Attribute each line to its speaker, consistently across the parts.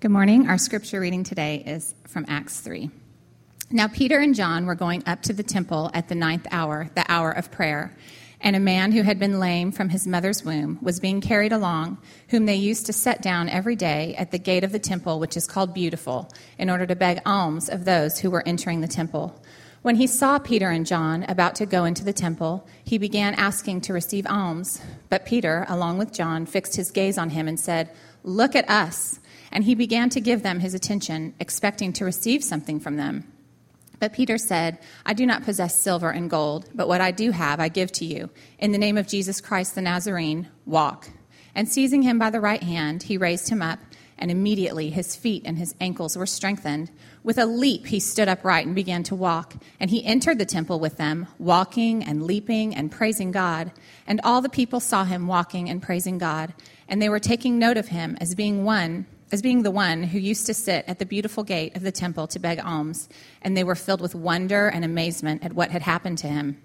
Speaker 1: Good morning. Our scripture reading today is from Acts 3. Now, Peter and John were going up to the temple at the ninth hour, the hour of prayer. And a man who had been lame from his mother's womb was being carried along, whom they used to set down every day at the gate of the temple, which is called Beautiful, in order to beg alms of those who were entering the temple. When he saw Peter and John about to go into the temple, he began asking to receive alms. But Peter, along with John, fixed his gaze on him and said, Look at us. And he began to give them his attention, expecting to receive something from them. But Peter said, I do not possess silver and gold, but what I do have I give to you. In the name of Jesus Christ the Nazarene, walk. And seizing him by the right hand, he raised him up, and immediately his feet and his ankles were strengthened. With a leap, he stood upright and began to walk. And he entered the temple with them, walking and leaping and praising God. And all the people saw him walking and praising God. And they were taking note of him as being one as being the one who used to sit at the beautiful gate of the temple to beg alms, and they were filled with wonder and amazement at what had happened to him.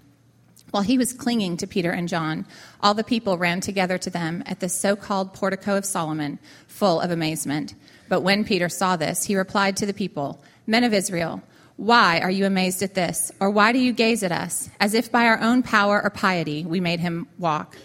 Speaker 1: While he was clinging to Peter and John, all the people ran together to them at the so called portico of Solomon, full of amazement. But when Peter saw this, he replied to the people, Men of Israel, why are you amazed at this? Or why do you gaze at us, as if by our own power or piety we made him walk?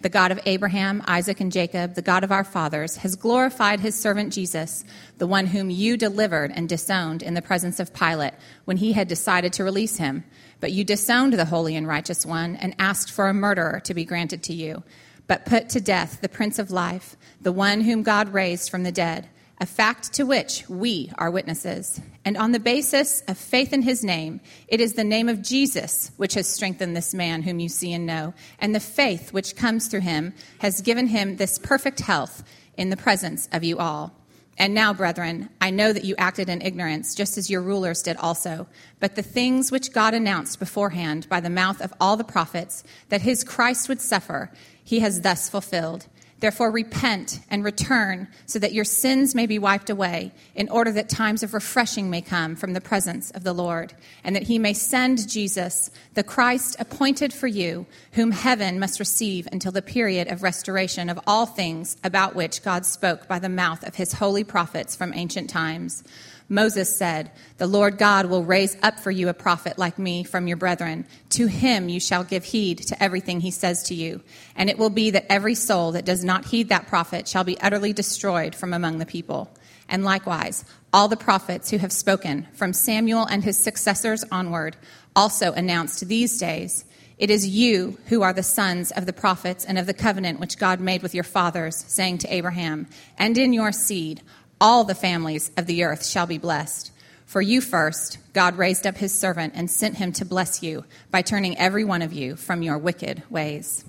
Speaker 1: The God of Abraham, Isaac, and Jacob, the God of our fathers, has glorified his servant Jesus, the one whom you delivered and disowned in the presence of Pilate when he had decided to release him. But you disowned the holy and righteous one and asked for a murderer to be granted to you, but put to death the Prince of Life, the one whom God raised from the dead a fact to which we are witnesses. And on the basis of faith in his name, it is the name of Jesus which has strengthened this man whom you see and know. And the faith which comes through him has given him this perfect health in the presence of you all. And now, brethren, I know that you acted in ignorance, just as your rulers did also. But the things which God announced beforehand by the mouth of all the prophets, that his Christ would suffer, he has thus fulfilled. Therefore, repent and return so that your sins may be wiped away, in order that times of refreshing may come from the presence of the Lord, and that he may send Jesus, the Christ appointed for you, whom heaven must receive until the period of restoration of all things about which God spoke by the mouth of his holy prophets from ancient times Moses said, The Lord God will raise up for you a prophet like me from your brethren. To him you shall give heed to everything he says to you. And it will be that every soul that does not heed that prophet shall be utterly destroyed from among the people. And likewise, all the prophets who have spoken, from Samuel and his successors onward, also announced these days. It is you who are the sons of the prophets and of the covenant which God made with your fathers, saying to Abraham, And in your seed, all the families of the earth shall be blessed. For you first, God raised up his servant and sent him to bless you by turning every one of you from your wicked ways.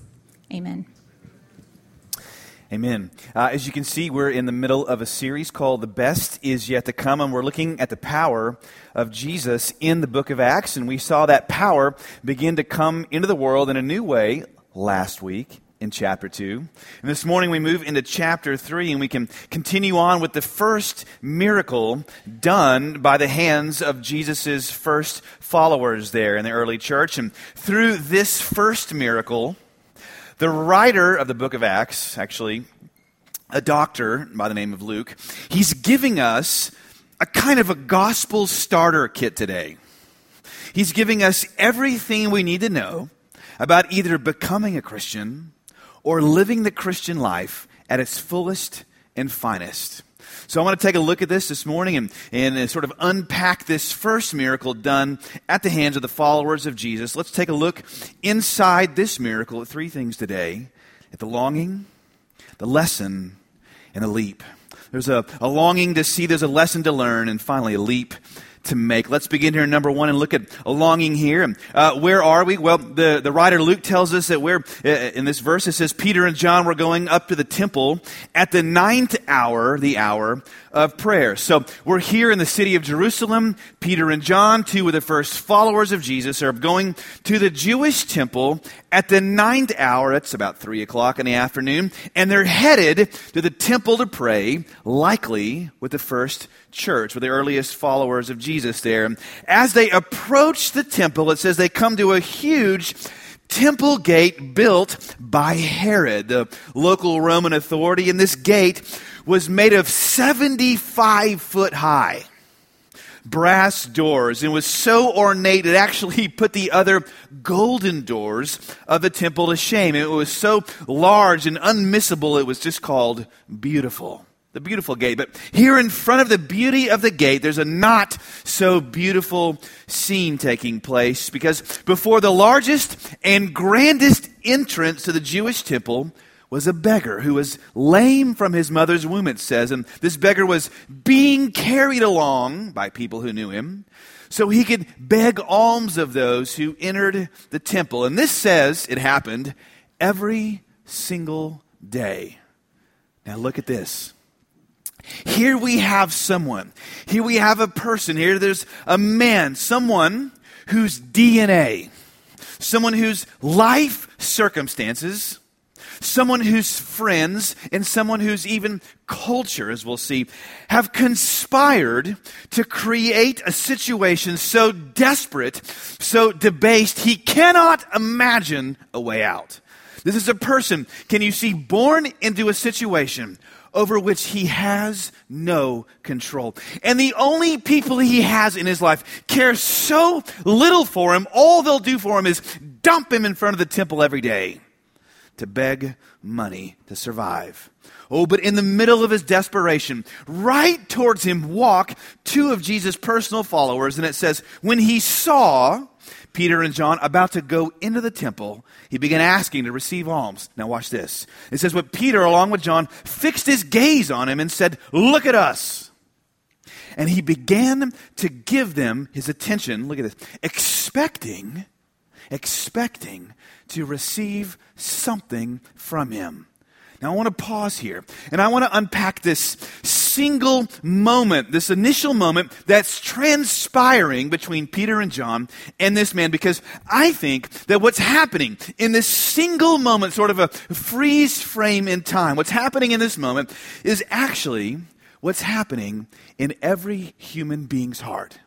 Speaker 1: Amen.
Speaker 2: Amen. Uh, as you can see, we're in the middle of a series called The Best Is Yet to Come, and we're looking at the power of Jesus in the book of Acts. And we saw that power begin to come into the world in a new way last week in chapter 2. And this morning we move into chapter 3 and we can continue on with the first miracle done by the hands of Jesus' first followers there in the early church. And through this first miracle, the writer of the book of Acts, actually, a doctor by the name of Luke, he's giving us a kind of a gospel starter kit today. He's giving us everything we need to know about either becoming a Christian or living the Christian life at its fullest and finest. So I want to take a look at this this morning and, and uh, sort of unpack this first miracle done at the hands of the followers of Jesus. Let's take a look inside this miracle at three things today at the longing, the lesson, and the leap. There's a, a longing to see, there's a lesson to learn, and finally a leap to make. Let's begin here in number one and look at a longing here. Uh, where are we? Well, the, the writer Luke tells us that we're, uh, in this verse, it says Peter and John were going up to the temple at the ninth hour, the hour of prayer. So we're here in the city of Jerusalem. Peter and John, two of the first followers of Jesus, are going to the Jewish temple at the ninth hour. It's about three o'clock in the afternoon. And they're headed to the temple to pray, likely with the first church, with the earliest followers of Jesus there. As they approach the temple, it says they come to a huge temple gate built by Herod, the local Roman authority. And this gate was made of 75 foot high brass doors and was so ornate it actually put the other golden doors of the temple to shame. It was so large and unmissable, it was just called beautiful. The beautiful gate. But here in front of the beauty of the gate, there's a not so beautiful scene taking place because before the largest and grandest entrance to the Jewish temple, was a beggar who was lame from his mother's womb, it says. And this beggar was being carried along by people who knew him so he could beg alms of those who entered the temple. And this says it happened every single day. Now look at this. Here we have someone. Here we have a person. Here there's a man, someone whose DNA, someone whose life circumstances, someone whose friends and someone whose even culture, as we'll see, have conspired to create a situation so desperate, so debased, he cannot imagine a way out. This is a person, can you see, born into a situation over which he has no control. And the only people he has in his life care so little for him, all they'll do for him is dump him in front of the temple every day to beg money to survive. Oh, but in the middle of his desperation, right towards him walk two of Jesus' personal followers, and it says, when he saw Peter and John about to go into the temple, he began asking to receive alms. Now, watch this. It says, But Peter, along with John, fixed his gaze on him and said, Look at us. And he began to give them his attention. Look at this. Expecting, expecting to receive something from him. Now, I want to pause here and I want to unpack this single moment, this initial moment that's transpiring between Peter and John and this man. Because I think that what's happening in this single moment, sort of a freeze frame in time, what's happening in this moment is actually what's happening in every human being's heart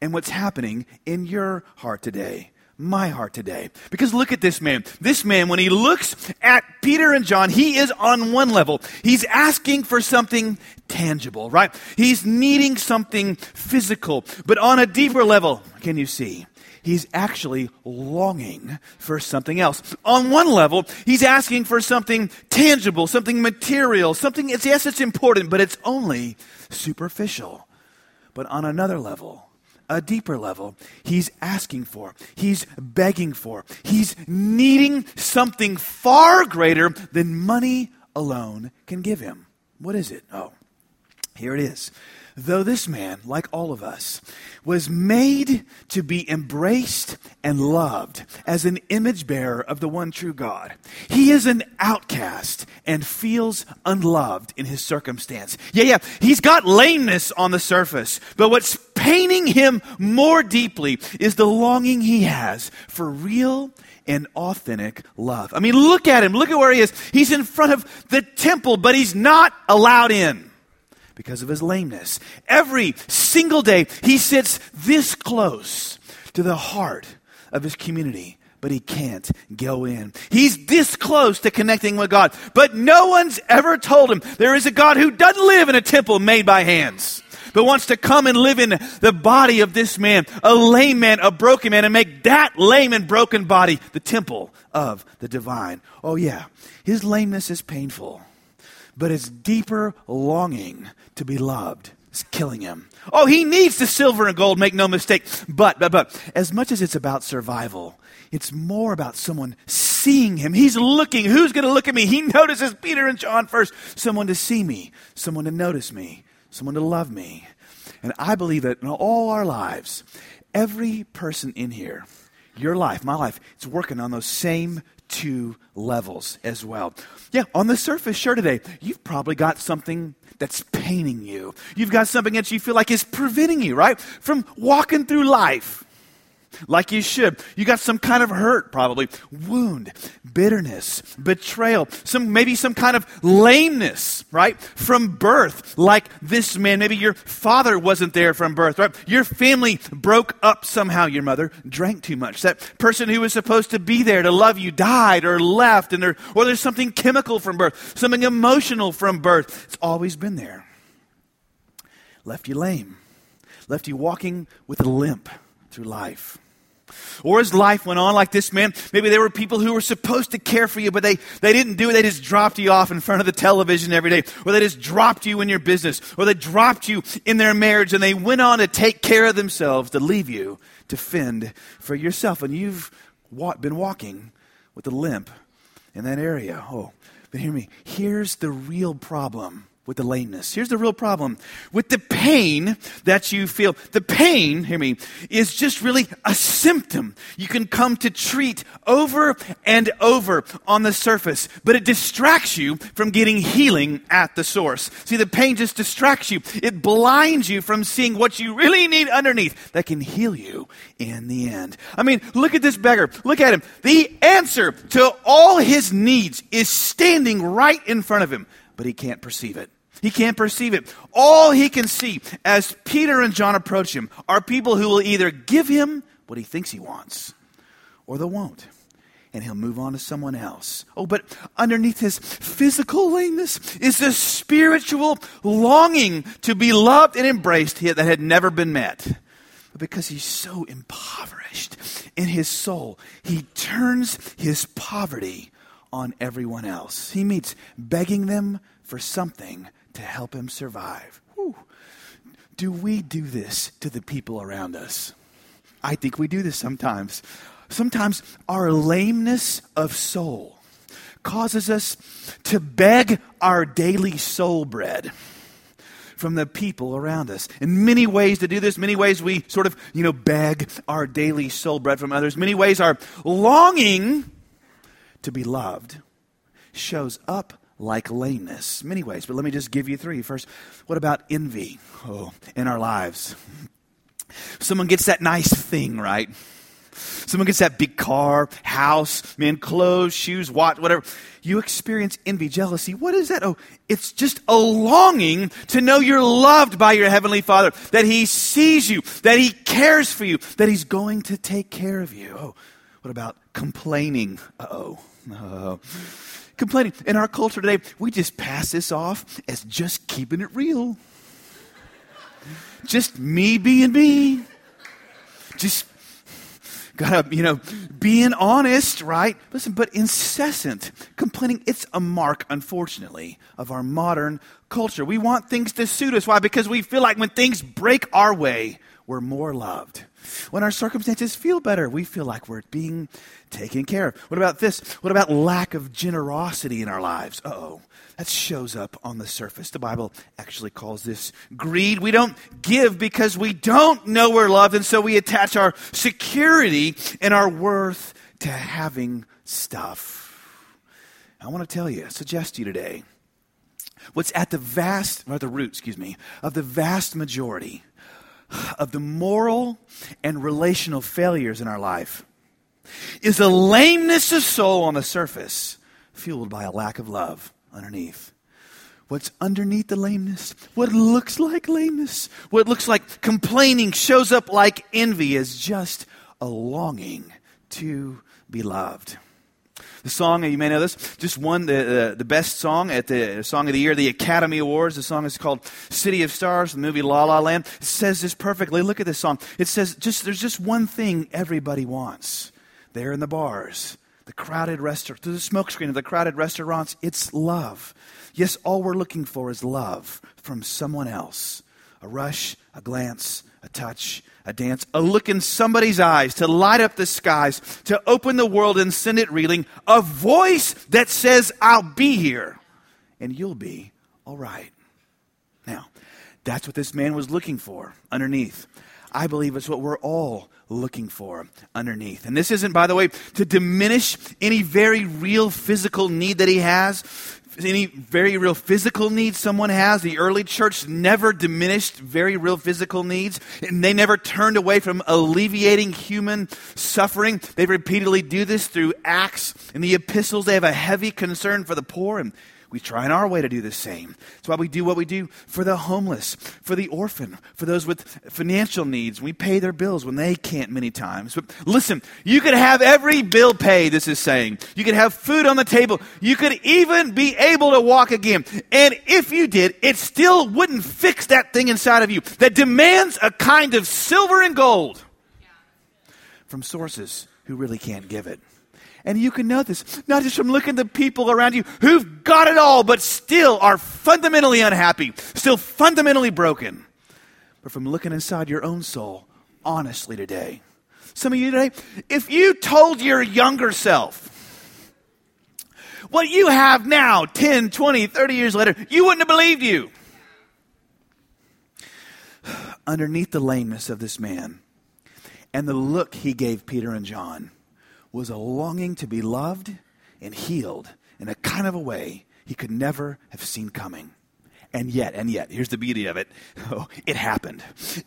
Speaker 2: and what's happening in your heart today my heart today. Because look at this man. This man, when he looks at Peter and John, he is on one level. He's asking for something tangible, right? He's needing something physical. But on a deeper level, can you see? He's actually longing for something else. On one level, he's asking for something tangible, something material, something, it's, yes, it's important, but it's only superficial. But on another level, a deeper level. He's asking for, he's begging for, he's needing something far greater than money alone can give him. What is it? Oh, here it is. Though this man, like all of us, was made to be embraced and loved as an image bearer of the one true God, he is an outcast and feels unloved in his circumstance. Yeah, yeah, he's got lameness on the surface, but what's paining him more deeply is the longing he has for real and authentic love. I mean, look at him. Look at where he is. He's in front of the temple, but he's not allowed in because of his lameness. Every single day, he sits this close to the heart of his community, but he can't go in. He's this close to connecting with God, but no one's ever told him there is a God who doesn't live in a temple made by hands. But wants to come and live in the body of this man, a lame man, a broken man, and make that lame and broken body the temple of the divine. Oh, yeah, his lameness is painful but his deeper longing to be loved is killing him. Oh, he needs the silver and gold, make no mistake. But, but, but, as much as it's about survival, it's more about someone seeing him. He's looking. Who's going to look at me? He notices Peter and John first. Someone to see me, someone to notice me, someone to love me. And I believe that in all our lives, every person in here, your life, my life, it's working on those same two levels as well. Yeah, on the surface, sure, today, you've probably got something that's paining you. You've got something that you feel like is preventing you, right, from walking through life. Like you should. You got some kind of hurt, probably, wound, bitterness, betrayal, some, maybe some kind of lameness, right? From birth, like this man. Maybe your father wasn't there from birth, right? Your family broke up somehow. Your mother drank too much. That person who was supposed to be there to love you died or left, and there, or there's something chemical from birth, something emotional from birth. It's always been there. Left you lame, left you walking with a limp through life. Or as life went on like this man, maybe there were people who were supposed to care for you, but they, they didn't do it. They just dropped you off in front of the television every day. Or they just dropped you in your business. Or they dropped you in their marriage and they went on to take care of themselves to leave you to fend for yourself. And you've wa- been walking with a limp in that area. Oh, but hear me. Here's the real problem with the lameness. Here's the real problem with the pain that you feel. The pain, hear me, is just really a symptom you can come to treat over and over on the surface, but it distracts you from getting healing at the source. See, the pain just distracts you. It blinds you from seeing what you really need underneath that can heal you in the end. I mean, look at this beggar. Look at him. The answer to all his needs is standing right in front of him, but he can't perceive it. He can't perceive it. All he can see as Peter and John approach him are people who will either give him what he thinks he wants or they won't. And he'll move on to someone else. Oh, but underneath his physical lameness is a spiritual longing to be loved and embraced that had never been met. But because he's so impoverished in his soul, he turns his poverty on everyone else. He meets begging them for something to help him survive. Whew. Do we do this to the people around us? I think we do this sometimes. Sometimes our lameness of soul causes us to beg our daily soul bread from the people around us. In many ways to do this, many ways we sort of, you know, beg our daily soul bread from others. Many ways our longing to be loved shows up like lameness. Many ways, but let me just give you three. First, what about envy? Oh, in our lives. Someone gets that nice thing, right? Someone gets that big car, house, man, clothes, shoes, watch, whatever. You experience envy, jealousy. What is that? Oh, it's just a longing to know you're loved by your Heavenly Father, that He sees you, that He cares for you, that He's going to take care of you. Oh, what about complaining? Oh complaining. In our culture today, we just pass this off as just keeping it real. Just me being me. Just gotta, you know, being honest, right? Listen, but incessant complaining, it's a mark, unfortunately, of our modern culture. We want things to suit us. Why? Because we feel like when things break our way, we're more loved. When our circumstances feel better, we feel like we're being taken care of. What about this? What about lack of generosity in our lives? oh. That shows up on the surface. The Bible actually calls this greed. We don't give because we don't know we're loved, and so we attach our security and our worth to having stuff. I want to tell you, suggest to you today, what's at the vast, or the root, excuse me, of the vast majority of the moral and relational failures in our life is a lameness of soul on the surface, fueled by a lack of love underneath. What's underneath the lameness, what looks like lameness, what looks like complaining, shows up like envy, is just a longing to be loved. The song, you may know this, just won the, the best song at the Song of the Year, the Academy Awards. The song is called City of Stars, the movie La La Land. It says this perfectly. Look at this song. It says, just, there's just one thing everybody wants there in the bars, the crowded restaurant, through the smokescreen of the crowded restaurants. It's love. Yes, all we're looking for is love from someone else. A rush, a glance, a touch, a dance, a look in somebody's eyes to light up the skies, to open the world and send it reeling, a voice that says, I'll be here and you'll be all right. Now, that's what this man was looking for underneath. I believe it's what we're all looking for underneath. And this isn't, by the way, to diminish any very real physical need that he has, any very real physical needs someone has. The early church never diminished very real physical needs, and they never turned away from alleviating human suffering. They repeatedly do this through Acts and the epistles. They have a heavy concern for the poor and we try in our way to do the same. That's why we do what we do for the homeless, for the orphan, for those with financial needs. We pay their bills when they can't many times. But listen, you could have every bill paid, this is saying. You could have food on the table. You could even be able to walk again. And if you did, it still wouldn't fix that thing inside of you that demands a kind of silver and gold from sources who really can't give it. And you can know this not just from looking at the people around you who've got it all, but still are fundamentally unhappy, still fundamentally broken, but from looking inside your own soul honestly today. Some of you today, if you told your younger self, what you have now, 10, 20, 30 years later, you wouldn't have believed you. Underneath the lameness of this man and the look he gave Peter and John was a longing to be loved and healed in a kind of a way he could never have seen coming. And yet, and yet, here's the beauty of it. Oh, it happened.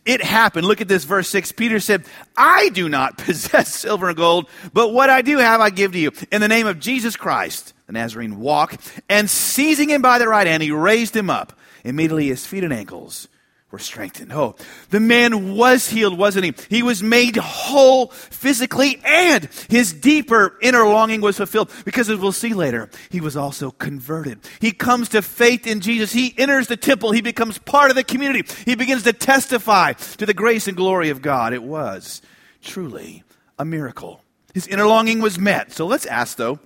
Speaker 2: It happened. Look at this verse 6. Peter said, I do not possess silver and gold, but what I do have I give to you. In the name of Jesus Christ, the Nazarene walk, and seizing him by the right hand, he raised him up. Immediately his feet and ankles were strengthened. Oh, the man was healed, wasn't he? He was made whole physically and his deeper inner longing was fulfilled because as we'll see later, he was also converted. He comes to faith in Jesus. He enters the temple. He becomes part of the community. He begins to testify to the grace and glory of God. It was truly a miracle. His inner longing was met. So let's ask though,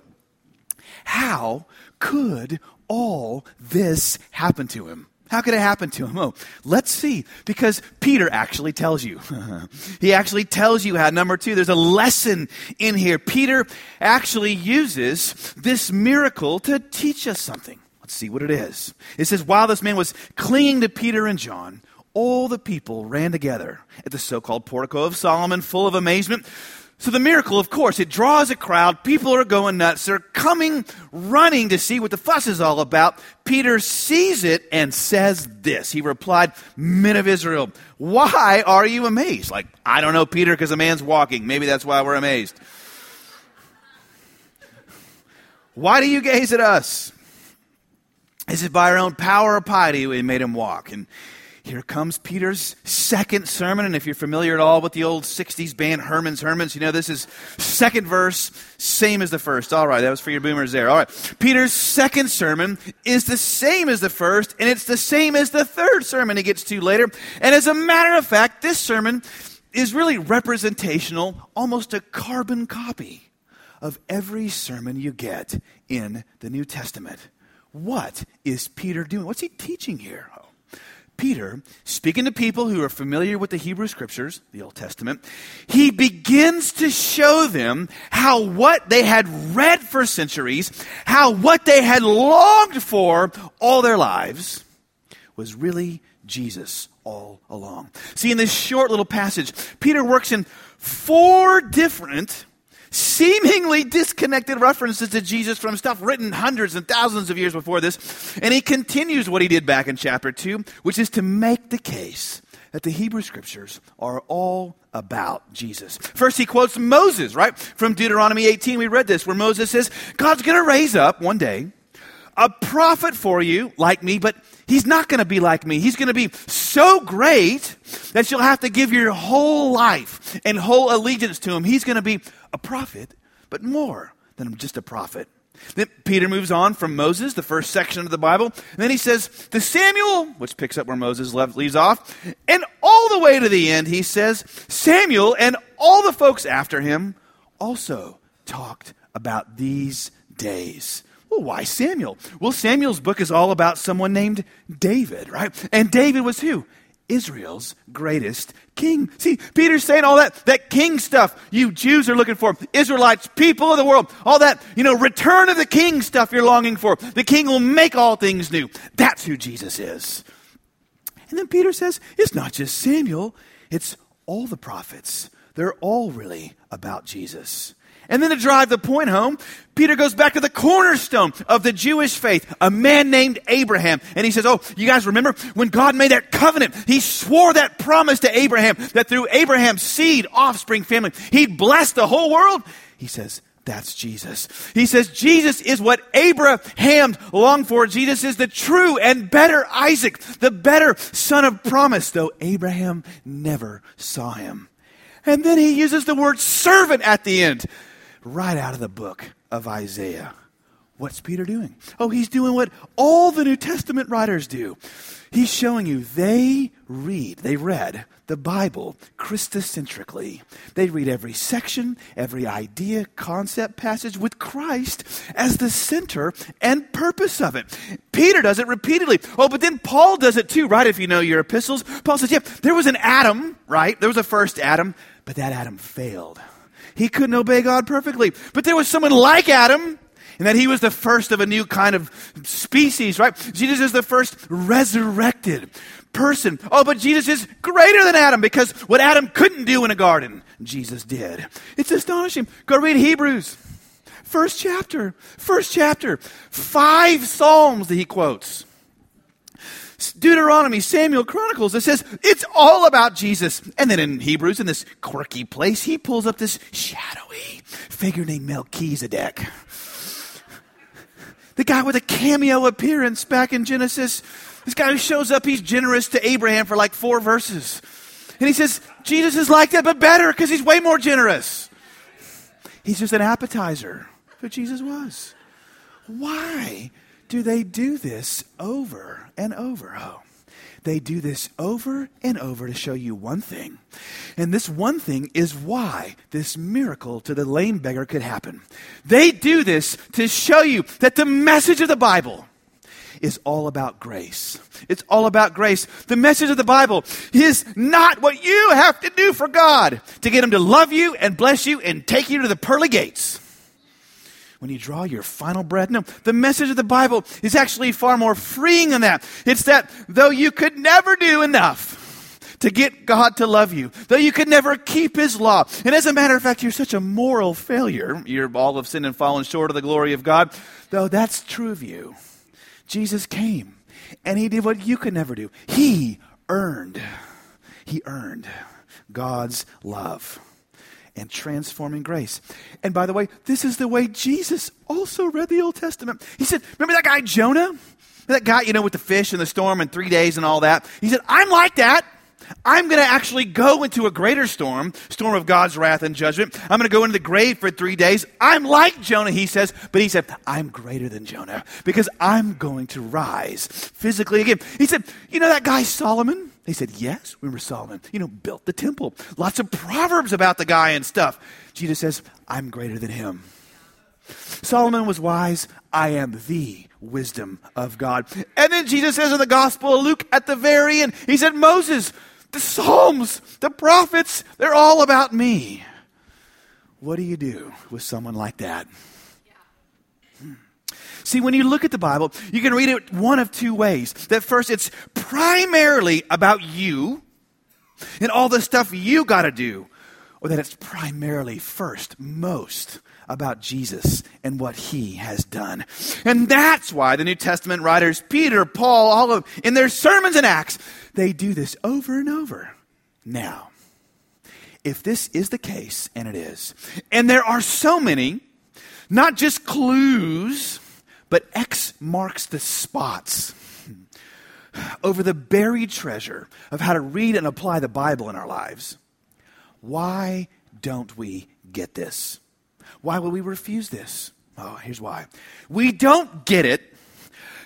Speaker 2: how could all this happen to him? How could it happen to him? Oh, let's see. Because Peter actually tells you. he actually tells you how. Number two, there's a lesson in here. Peter actually uses this miracle to teach us something. Let's see what it is. It says, while this man was clinging to Peter and John, all the people ran together at the so called portico of Solomon, full of amazement. So the miracle, of course, it draws a crowd. People are going nuts. They're coming, running to see what the fuss is all about. Peter sees it and says this. He replied, Men of Israel, why are you amazed? Like, I don't know, Peter, because a man's walking. Maybe that's why we're amazed. Why do you gaze at us? Is it by our own power or piety we made him walk? And here comes Peter's second sermon. And if you're familiar at all with the old 60s band Herman's Hermits, you know this is second verse, same as the first. All right, that was for your boomers there. All right. Peter's second sermon is the same as the first, and it's the same as the third sermon he gets to later. And as a matter of fact, this sermon is really representational, almost a carbon copy of every sermon you get in the New Testament. What is Peter doing? What's he teaching here? Peter, speaking to people who are familiar with the Hebrew Scriptures, the Old Testament, he begins to show them how what they had read for centuries, how what they had longed for all their lives, was really Jesus all along. See, in this short little passage, Peter works in four different seemingly disconnected references to Jesus from stuff written hundreds and thousands of years before this. And he continues what he did back in chapter 2, which is to make the case that the Hebrew scriptures are all about Jesus. First, he quotes Moses, right? From Deuteronomy 18, we read this, where Moses says, God's going to raise up one day a prophet for you like me, but he's not going to be like me. He's going to be so great that you'll have to give your whole life and whole allegiance to him. He's going to be a prophet, but more than just a prophet. Then Peter moves on from Moses, the first section of the Bible. And then he says to Samuel, which picks up where Moses left, leaves off. And all the way to the end, he says, Samuel and all the folks after him also talked about these days. Well, why Samuel? Well, Samuel's book is all about someone named David, right? And David was who? Israel's greatest king. See, Peter's saying all that, that king stuff you Jews are looking for, Israelites, people of the world, all that, you know, return of the king stuff you're longing for. The king will make all things new. That's who Jesus is. And then Peter says, it's not just Samuel, it's all the prophets, they're all really about Jesus. And then to drive the point home, Peter goes back to the cornerstone of the Jewish faith, a man named Abraham. And he says, Oh, you guys remember when God made that covenant? He swore that promise to Abraham that through Abraham's seed, offspring, family, he'd bless the whole world. He says, that's Jesus. He says Jesus is what Abraham longed for. Jesus is the true and better Isaac, the better son of promise, though Abraham never saw him. And then he uses the word servant at the end right out of the book of Isaiah. What's Peter doing? Oh, he's doing what all the New Testament writers do. He's showing you they read, they read the Bible Christocentrically. They read every section, every idea, concept, passage with Christ as the center and purpose of it. Peter does it repeatedly. Oh, but then Paul does it too, right? If you know your epistles, Paul says, yeah, there was an Adam, right? There was a first Adam, but that Adam failed. He couldn't obey God perfectly. But there was someone like Adam, and that he was the first of a new kind of species, right? Jesus is the first resurrected person. Oh, but Jesus is greater than Adam because what Adam couldn't do in a garden, Jesus did. It's astonishing. Go read Hebrews. First chapter. First chapter. Five Psalms that he quotes. Deuteronomy, Samuel, Chronicles, it says it's all about Jesus. And then in Hebrews, in this quirky place, he pulls up this shadowy figure named Melchizedek. The guy with a cameo appearance back in Genesis. This guy who shows up, he's generous to Abraham for like four verses. And he says, Jesus is like that, but better because he's way more generous. He's just an appetizer. Who Jesus was. Why do they do this over and over? Oh, they do this over and over to show you one thing. And this one thing is why this miracle to the lame beggar could happen. They do this to show you that the message of the Bible is all about grace. It's all about grace. The message of the Bible is not what you have to do for God to get Him to love you and bless you and take you to the pearly gates when you draw your final breath. No, the message of the Bible is actually far more freeing than that. It's that though you could never do enough to get God to love you, though you could never keep His law, and as a matter of fact, you're such a moral failure, you're all of sin and fallen short of the glory of God, though that's true of you, Jesus came and He did what you could never do. He earned, He earned God's love and transforming grace. And by the way, this is the way Jesus also read the Old Testament. He said, Remember that guy Jonah? That guy, you know, with the fish and the storm and three days and all that? He said, I'm like that. I'm going to actually go into a greater storm, storm of God's wrath and judgment. I'm going to go into the grave for three days. I'm like Jonah, he says, but he said, I'm greater than Jonah because I'm going to rise physically again. He said, You know that guy Solomon? They said, Yes, remember Solomon, you know, built the temple. Lots of proverbs about the guy and stuff. Jesus says, I'm greater than him. Solomon was wise. I am the wisdom of God. And then Jesus says in the Gospel of Luke at the very end, he said, Moses, the Psalms, the prophets, they're all about me. What do you do with someone like that? See, when you look at the Bible, you can read it one of two ways. That first, it's primarily about you and all the stuff you got to do, or that it's primarily first, most about Jesus and what he has done. And that's why the New Testament writers, Peter, Paul, all of in their sermons and acts, they do this over and over. Now, if this is the case, and it is, and there are so many, not just clues, but X marks the spots over the buried treasure of how to read and apply the Bible in our lives. Why don't we get this? Why will we refuse this? Oh, here's why. We don't get it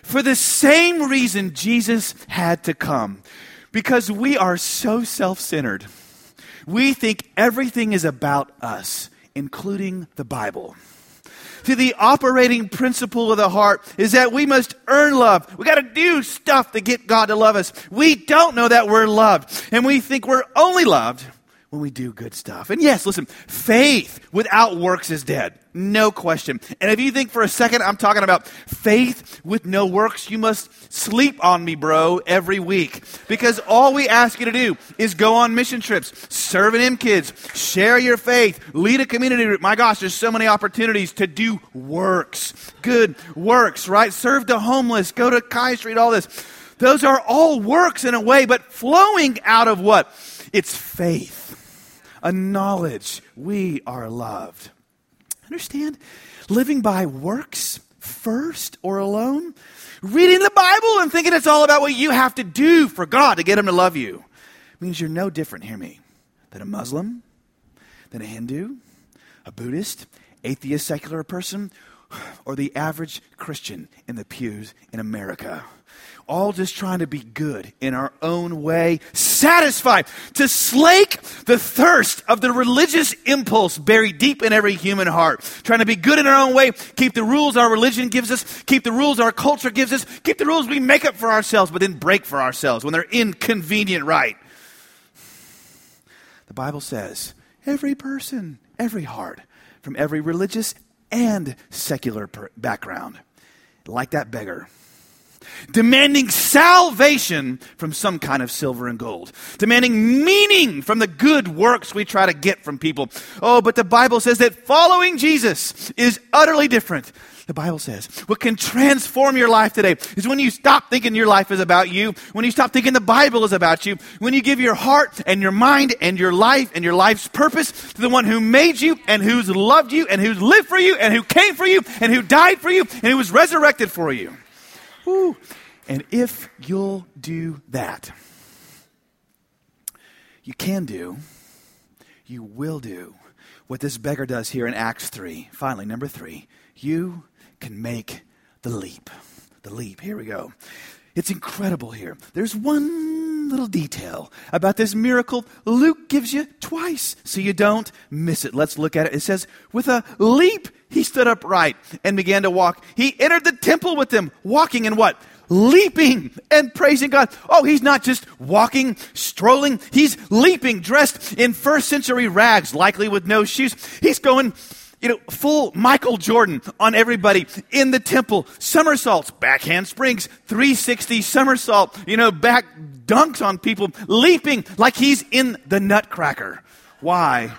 Speaker 2: for the same reason Jesus had to come. Because we are so self centered. We think everything is about us, including the Bible to the operating principle of the heart is that we must earn love. We got to do stuff to get God to love us. We don't know that we're loved, and we think we're only loved when we do good stuff. And yes, listen, faith without works is dead. No question. And if you think for a second I'm talking about faith with no works, you must sleep on me, bro, every week. Because all we ask you to do is go on mission trips, serve in M Kids, share your faith, lead a community group. My gosh, there's so many opportunities to do works. Good works, right? Serve the homeless, go to Kai Street, all this. Those are all works in a way, but flowing out of what? It's faith, a knowledge we are loved. Understand? Living by works first or alone, reading the Bible and thinking it's all about what you have to do for God to get Him to love you means you're no different, hear me, than a Muslim, than a Hindu, a Buddhist, atheist, secular person, or the average Christian in the pews in America all just trying to be good in our own way, satisfied to slake the thirst of the religious impulse buried deep in every human heart. Trying to be good in our own way, keep the rules our religion gives us, keep the rules our culture gives us, keep the rules we make up for ourselves, but then break for ourselves when they're inconvenient, right? The Bible says every person, every heart, from every religious and secular background, like that beggar demanding salvation from some kind of silver and gold, demanding meaning from the good works we try to get from people. Oh, but the Bible says that following Jesus is utterly different. The Bible says what can transform your life today is when you stop thinking your life is about you, when you stop thinking the Bible is about you, when you give your heart and your mind and your life and your life's purpose to the one who made you and who's loved you and who's lived for you and who came for you and who died for you and who was resurrected for you. Woo. And if you'll do that, you can do, you will do what this beggar does here in Acts 3. Finally, number three, you can make the leap. The leap. Here we go. It's incredible here. There's one little detail about this miracle Luke gives you twice so you don't miss it. Let's look at it. It says, with a leap, he stood upright and began to walk. He entered the temple with them, walking and what? leaping and praising God. Oh, he's not just walking, strolling. He's leaping, dressed in first century rags, likely with no shoes. He's going, you know, full Michael Jordan on everybody in the temple. Somersaults, backhand springs, 360 somersault, you know, back dunks on people, leaping like he's in the nutcracker. Why?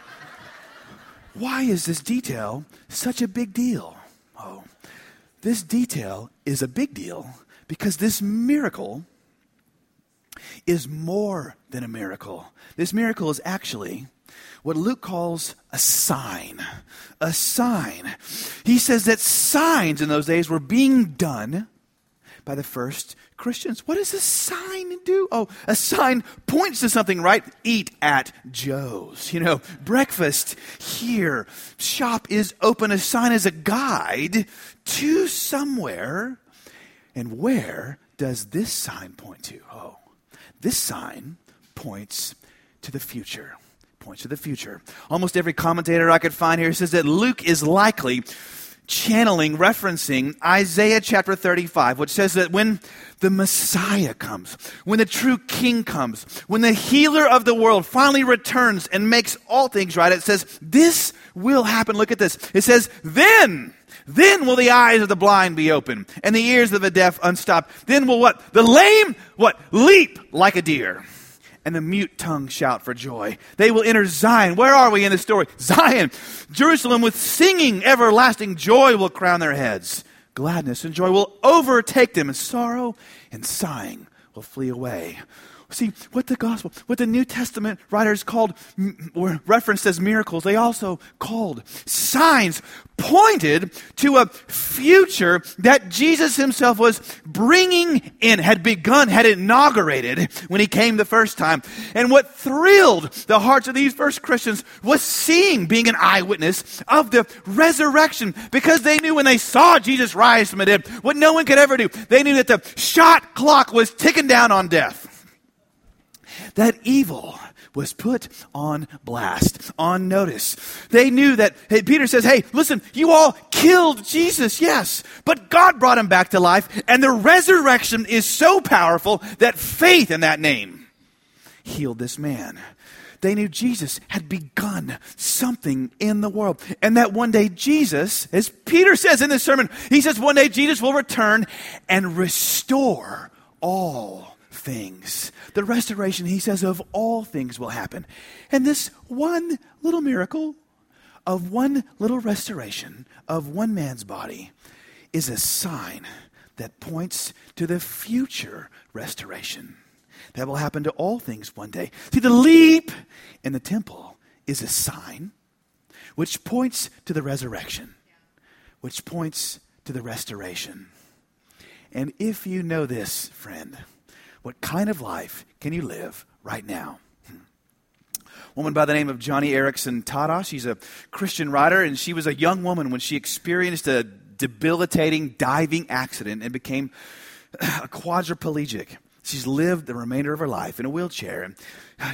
Speaker 2: Why is this detail such a big deal? Oh, this detail is a big deal because this miracle is more than a miracle. This miracle is actually what Luke calls a sign. A sign. He says that signs in those days were being done by the first Christians. What does a sign do? Oh, a sign points to something, right? Eat at Joe's. You know, breakfast here. Shop is open. A sign is a guide to somewhere and where does this sign point to? Oh, this sign points to the future. Points to the future. Almost every commentator I could find here says that Luke is likely channeling, referencing Isaiah chapter 35, which says that when the Messiah comes, when the true King comes, when the healer of the world finally returns and makes all things right, it says, this will happen. Look at this. It says, then then will the eyes of the blind be open and the ears of the deaf unstopped. Then will what? The lame, what? Leap like a deer. And the mute tongue shout for joy. They will enter Zion. Where are we in the story? Zion. Jerusalem with singing, everlasting joy will crown their heads. Gladness and joy will overtake them, and sorrow and sighing will flee away. See, what the gospel, what the New Testament writers called, or referenced as miracles, they also called signs, pointed to a future that Jesus himself was bringing in, had begun, had inaugurated when he came the first time. And what thrilled the hearts of these first Christians was seeing, being an eyewitness of the resurrection, because they knew when they saw Jesus rise from the dead, what no one could ever do. They knew that the shot clock was ticking down on death that evil was put on blast, on notice. They knew that, hey, Peter says, hey, listen, you all killed Jesus, yes, but God brought him back to life, and the resurrection is so powerful that faith in that name healed this man. They knew Jesus had begun something in the world. And that one day Jesus, as Peter says in this sermon, he says one day Jesus will return and restore all things. The restoration, he says, of all things will happen. And this one little miracle of one little restoration of one man's body is a sign that points to the future restoration that will happen to all things one day. See, the leap in the temple is a sign which points to the resurrection, which points to the restoration. And if you know this, friend, what kind of life can you live right now? Hmm. woman by the name of Joni Eareckson Tada. She's a Christian writer, and she was a young woman when she experienced a debilitating diving accident and became a quadriplegic. She's lived the remainder of her life in a wheelchair. And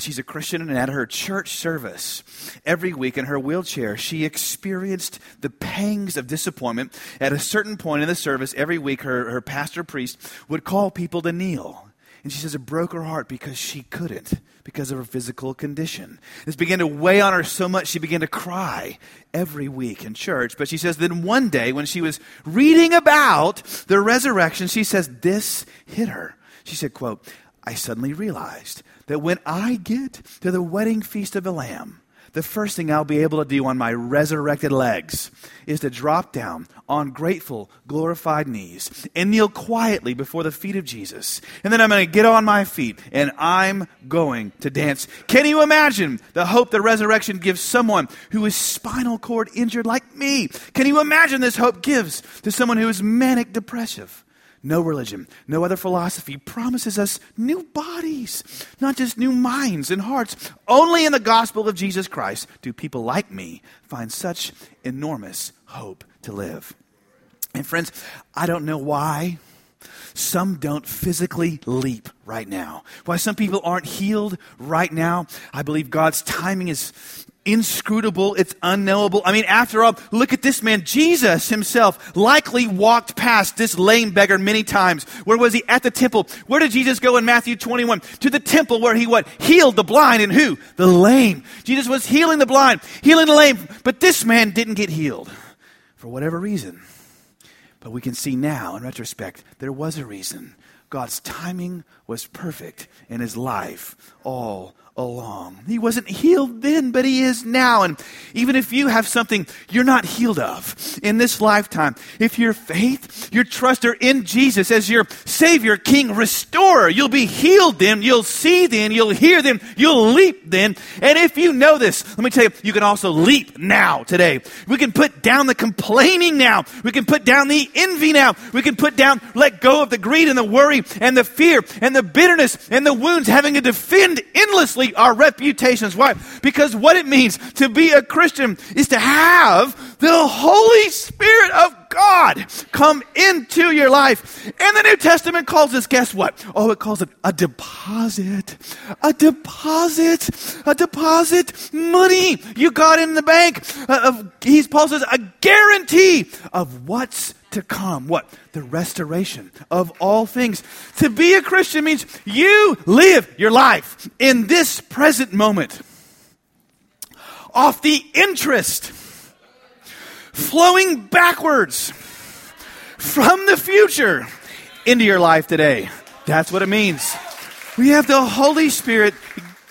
Speaker 2: she's a Christian, and at her church service, every week in her wheelchair, she experienced the pangs of disappointment. At a certain point in the service, every week, her, her pastor priest would call people to kneel. And she says it broke her heart because she couldn't, because of her physical condition. This began to weigh on her so much she began to cry every week in church. But she says then one day when she was reading about the resurrection, she says this hit her. She said, quote, I suddenly realized that when I get to the wedding feast of the Lamb, the first thing I'll be able to do on my resurrected legs is to drop down on grateful, glorified knees and kneel quietly before the feet of Jesus. And then I'm going to get on my feet and I'm going to dance. Can you imagine the hope the resurrection gives someone who is spinal cord injured like me? Can you imagine this hope gives to someone who is manic depressive? No religion, no other philosophy promises us new bodies, not just new minds and hearts. Only in the gospel of Jesus Christ do people like me find such enormous hope to live. And friends, I don't know why some don't physically leap right now. Why some people aren't healed right now. I believe God's timing is inscrutable, it's unknowable. I mean, after all, look at this man. Jesus himself likely walked past this lame beggar many times. Where was he? At the temple. Where did Jesus go in Matthew 21? To the temple where he what? Healed the blind and who? The lame. Jesus was healing the blind, healing the lame, but this man didn't get healed for whatever reason. But we can see now, in retrospect, there was a reason. God's timing was perfect in his life all along. He wasn't healed then, but he is now. And even if you have something you're not healed of in this lifetime, if your faith, your trust are in Jesus as your Savior, King, Restorer, you'll be healed then, you'll see then, you'll hear then, you'll leap then. And if you know this, let me tell you, you can also leap now today. We can put down the complaining now. We can put down the envy now. We can put down, let go of the greed and the worry and the fear and the bitterness and the wounds having to defend endlessly our reputations. Why? Because what it means to be a Christian is to have the Holy Spirit of God come into your life. And the New Testament calls this, guess what? Oh, it calls it a deposit. A deposit. A deposit. Money you got in the bank. Uh, of, he's Paul says a guarantee of what's to come. What? The restoration of all things. To be a Christian means you live your life in this present moment off the interest flowing backwards from the future into your life today. That's what it means. We have the Holy Spirit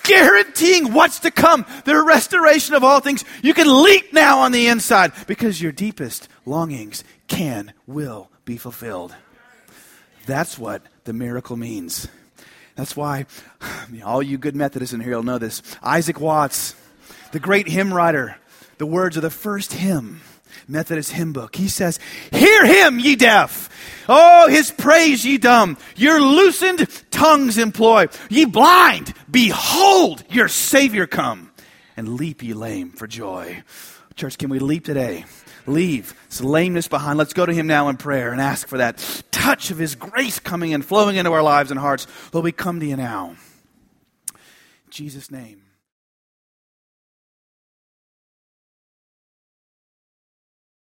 Speaker 2: guaranteeing what's to come, the restoration of all things. You can leap now on the inside because your deepest longings can, will be fulfilled. That's what the miracle means. That's why all you good Methodists in here will know this. Isaac Watts, the great hymn writer, the words of the first hymn, Methodist hymn book. He says, Hear him, ye deaf! Oh, his praise, ye dumb! Your loosened tongues employ. Ye blind, behold your Savior come! And leap, ye lame, for joy. Church, can we leap today? Leave lameness behind. Let's go to Him now in prayer and ask for that touch of His grace coming and flowing into our lives and hearts. Lord, we come to you now. In Jesus' name.